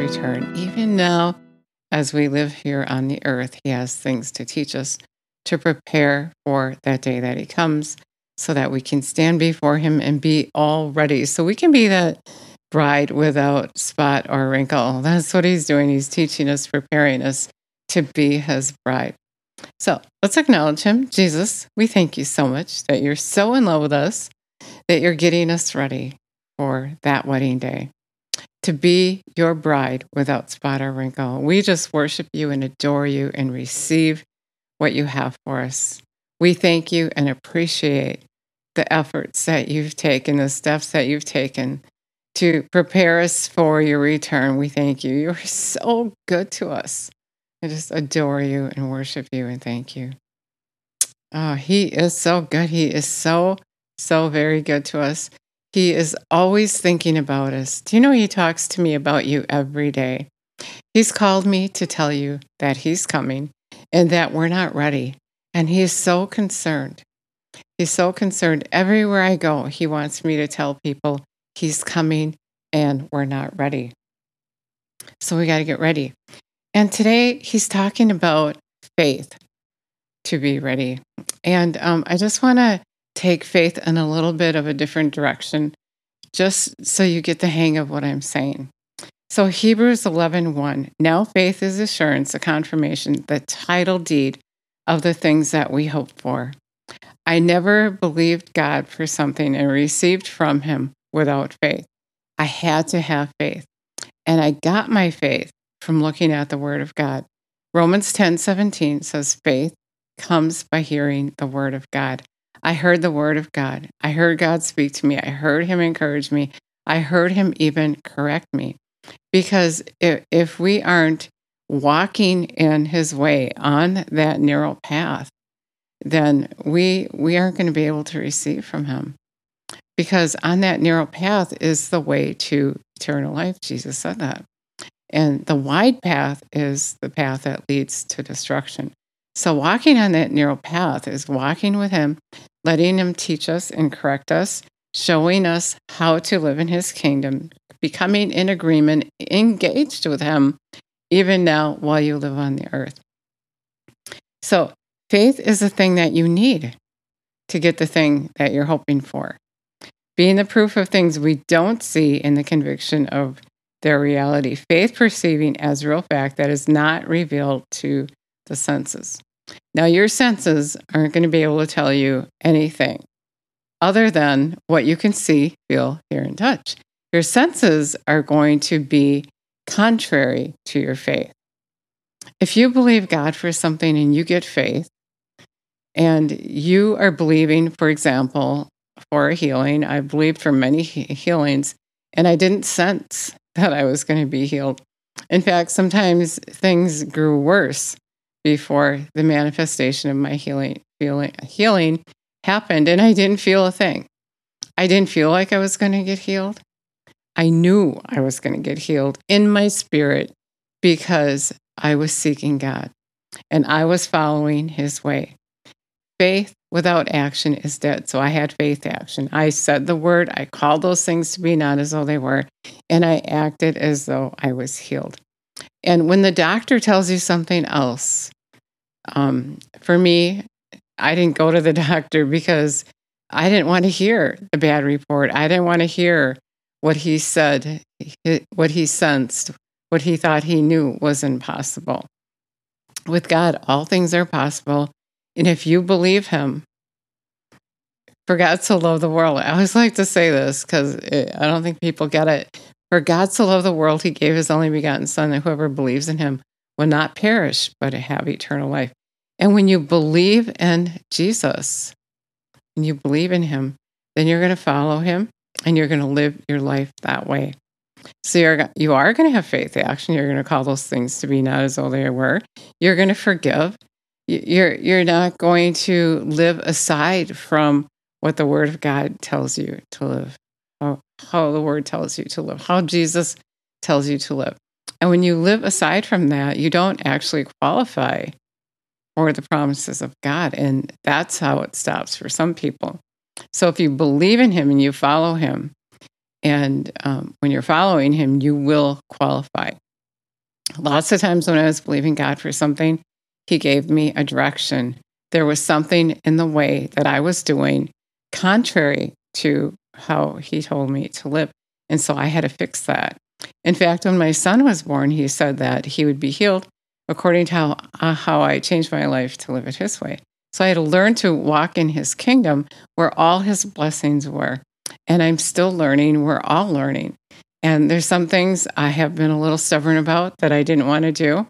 return. Even now, as we live here on the earth, he has things to teach us to prepare for that day that he comes so that we can stand before him and be all ready. So we can be that bride without spot or wrinkle. That's what he's doing. He's teaching us, preparing us to be his bride. So let's acknowledge him. Jesus, we thank you so much that you're so in love with us, that you're getting us ready for that wedding day to be your bride without spot or wrinkle. We just worship you and adore you and receive what you have for us. We thank you and appreciate the efforts that you've taken, the steps that you've taken to prepare us for your return. We thank you. You're so good to us. I just adore you and worship you and thank you. Oh, he is so good. He is so, so very good to us. He is always thinking about us. Do you know he talks to me about you every day? He's called me to tell you that he's coming and that we're not ready. And he is so concerned. He's so concerned. Everywhere I go, he wants me to tell people he's coming and we're not ready. So we got to get ready. And today he's talking about faith to be ready. And um, I just want to take faith in a little bit of a different direction, just so you get the hang of what I'm saying. So Hebrews 11:1. 1, now faith is assurance, a confirmation, the title deed of the things that we hope for. I never believed God for something and received from him without faith. I had to have faith. And I got my faith from looking at the Word of God. Romans 10 17 says, Faith comes by hearing the Word of God. I heard the Word of God. I heard God speak to me. I heard Him encourage me. I heard Him even correct me. Because if, if we aren't walking in His way on that narrow path, then we, we aren't going to be able to receive from Him. Because on that narrow path is the way to eternal life. Jesus said that. And the wide path is the path that leads to destruction. So, walking on that narrow path is walking with Him, letting Him teach us and correct us, showing us how to live in His kingdom, becoming in agreement, engaged with Him, even now while you live on the earth. So, faith is the thing that you need to get the thing that you're hoping for. Being the proof of things we don't see in the conviction of their reality, faith perceiving as real fact that is not revealed to the senses. Now, your senses aren't going to be able to tell you anything other than what you can see, feel, hear, and touch. Your senses are going to be contrary to your faith. If you believe God for something and you get faith, and you are believing, for example, for a healing, I believed for many healings, and I didn't sense that I was going to be healed. In fact, sometimes things grew worse before the manifestation of my healing, healing happened, and I didn't feel a thing. I didn't feel like I was going to get healed. I knew I was going to get healed in my spirit because I was seeking God and I was following his way. Faith without action is dead. So I had faith action. I said the word, I called those things to be not as though they were, and I acted as though I was healed. And when the doctor tells you something else, um, for me, I didn't go to the doctor because I didn't want to hear the bad report. I didn't want to hear what he said, what he sensed, what he thought he knew was impossible. With God, all things are possible. And if you believe him, for God so loved the world. I always like to say this because I don't think people get it. For God so loved the world, he gave his only begotten Son, that whoever believes in him will not perish, but have eternal life. And when you believe in Jesus and you believe in him, then you're going to follow him and you're going to live your life that way. So you're, you are going to have faith action. You're going to call those things to be not as though they were. You're going to forgive you're you're not going to live aside from what the word of God tells you to live, how, the word tells you to live, how Jesus tells you to live. And when you live aside from that, you don't actually qualify for the promises of God. And that's how it stops for some people. So if you believe in Him and you follow Him, and um, when you're following Him, you will qualify. Lots of times when I was believing God for something, He gave me a direction. There was something in the way that I was doing contrary to how He told me to live. And so I had to fix that. In fact, when my son was born, he said that he would be healed according to how, uh, how I changed my life to live it his way. So I had to learn to walk in his kingdom where all his blessings were. And I'm still learning. We're all learning. And there's some things I have been a little stubborn about that I didn't want to do.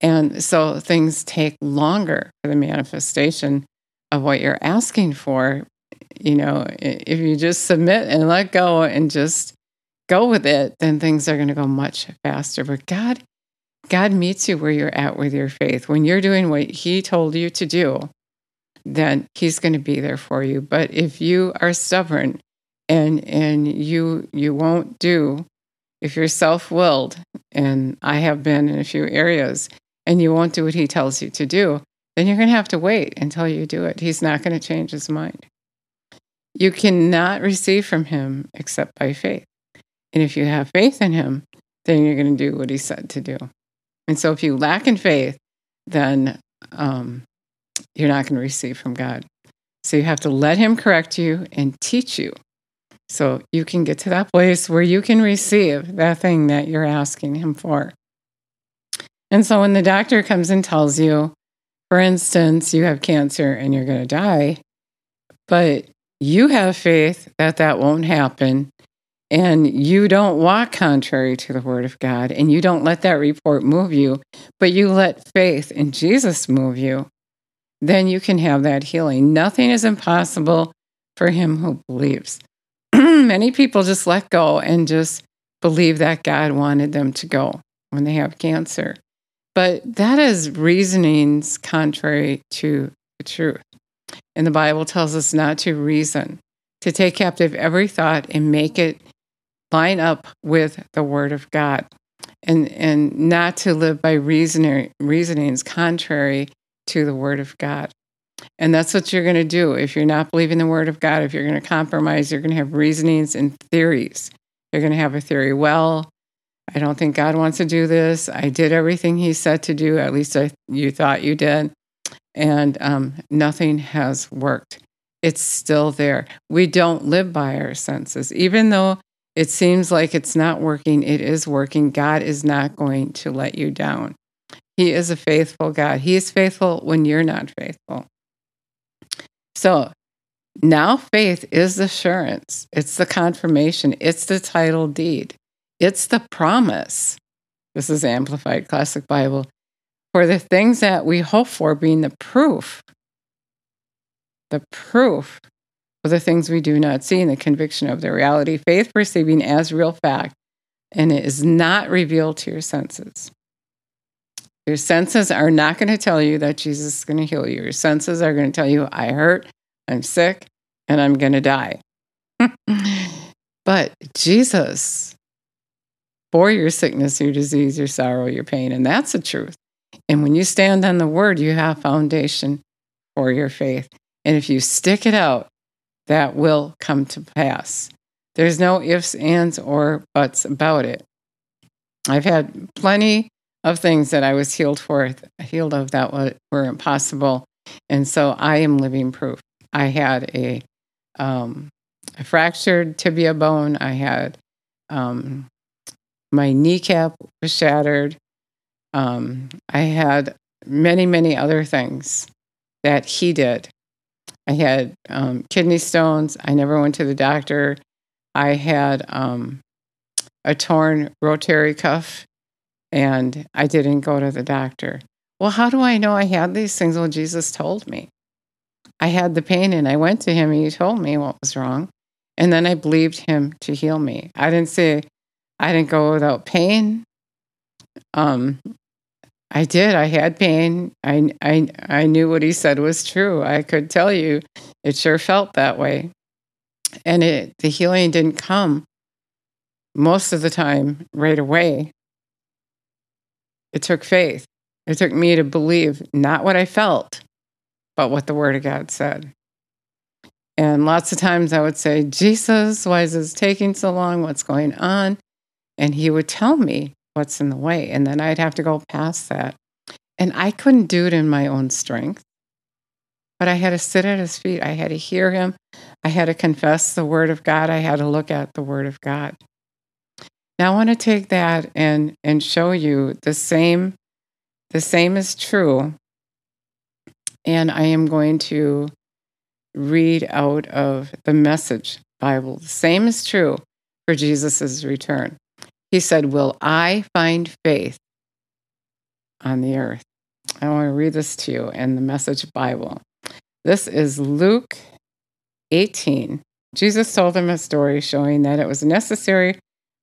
And so things take longer for the manifestation of what you're asking for. You know, if you just submit and let go and just go with it, then things are going to go much faster. But God, God meets you where you're at with your faith. When you're doing what He told you to do, then He's going to be there for you. But if you are stubborn and and you you won't do, if you're self-willed, and I have been in a few areas, and you won't do what He tells you to do, then you're going to have to wait until you do it. He's not going to change His mind. You cannot receive from Him except by faith. And if you have faith in him, then you're going to do what he said to do. And so if you lack in faith, then um, you're not going to receive from God. So you have to let him correct you and teach you so you can get to that place where you can receive that thing that you're asking him for. And so when the doctor comes and tells you, for instance, you have cancer and you're going to die, but you have faith that that won't happen and you don't walk contrary to the word of God and you don't let that report move you, but you let faith in Jesus move you, then you can have that healing. Nothing is impossible for him who believes. Many people just let go and just believe that God wanted them to go when they have cancer. But that is reasonings contrary to the truth. And the Bible tells us not to reason, to take captive every thought and make it line up with the Word of God and, and not to live by reasoning, reasonings contrary to the Word of God. And that's what you're going to do. If you're not believing the Word of God, if you're going to compromise, you're going to have reasonings and theories. You're going to have a theory, well, I don't think God wants to do this. I did everything He said to do, at least I, you thought you did. And um, nothing has worked. It's still there. We don't live by our senses. Even though it seems like it's not working, it is working. God is not going to let you down. He is a faithful God. He is faithful when you're not faithful. So now faith is assurance, it's the confirmation, it's the title deed, it's the promise. This is Amplified Classic Bible. For the things that we hope for being the proof, the proof of the things we do not see and the conviction of their reality, faith perceiving as real fact, and it is not revealed to your senses. Your senses are not going to tell you that Jesus is going to heal you. Your senses are going to tell you, I hurt, I'm sick, and I'm going to die. but Jesus bore your sickness, your disease, your sorrow, your pain, and that's the truth. And when you stand on the word, you have foundation for your faith. And if you stick it out, that will come to pass. There's no ifs, ands, or buts about it. I've had plenty of things that I was healed for, healed of that were impossible. And so I am living proof. I had a, um, a fractured tibia bone. I had um, my kneecap was shattered. Um, I had many, many other things that he did I had um, kidney stones. I never went to the doctor. I had um, a torn rotary cuff and I didn't go to the doctor. Well, how do I know I had these things? Well, Jesus told me. I had the pain and I went to him and he told me what was wrong. And then I believed him to heal me. I didn't say I didn't go without pain. Um, I did. I had pain. I, I, I knew what he said was true. I could tell you it sure felt that way. And it, the healing didn't come most of the time right away. It took faith. It took me to believe not what I felt, but what the Word of God said. And lots of times I would say, Jesus, why is this taking so long? What's going on? And he would tell me what's in the way. And then I'd have to go past that. And I couldn't do it in my own strength, but I had to sit at his feet. I had to hear him. I had to confess the word of God. I had to look at the word of God. Now I want to take that and, and show you the same, the same is true. And I am going to read out of the message Bible. The same is true for Jesus' return. He said, Will I find faith on the earth? I want to read this to you in the message Bible. This is Luke 18. Jesus told them a story showing that it was necessary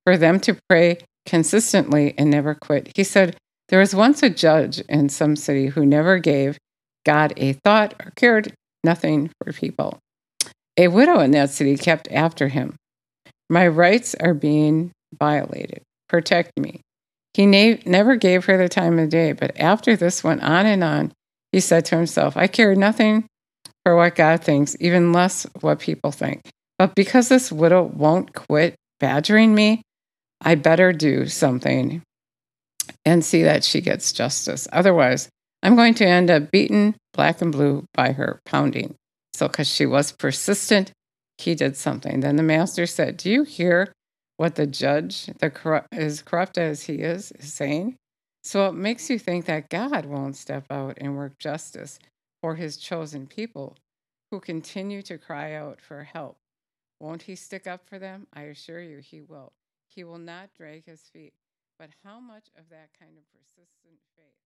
for them to pray consistently and never quit. He said, There was once a judge in some city who never gave God a thought or cared nothing for people. A widow in that city kept after him. My rights are being violated. Protect me. He na- never gave her the time of day, but after this went on and on, he said to himself, I care nothing for what God thinks, even less what people think. But because this widow won't quit badgering me, I better do something and see that she gets justice. Otherwise, I'm going to end up beaten black and blue by her pounding. So, because she was persistent, he did something. Then the master said, Do you hear what the judge, the as corrupt as he is, is saying? So it makes you think that God won't step out and work justice for his chosen people who continue to cry out for help. Won't he stick up for them? I assure you he will. He will not drag his feet. But how much of that kind of persistent faith?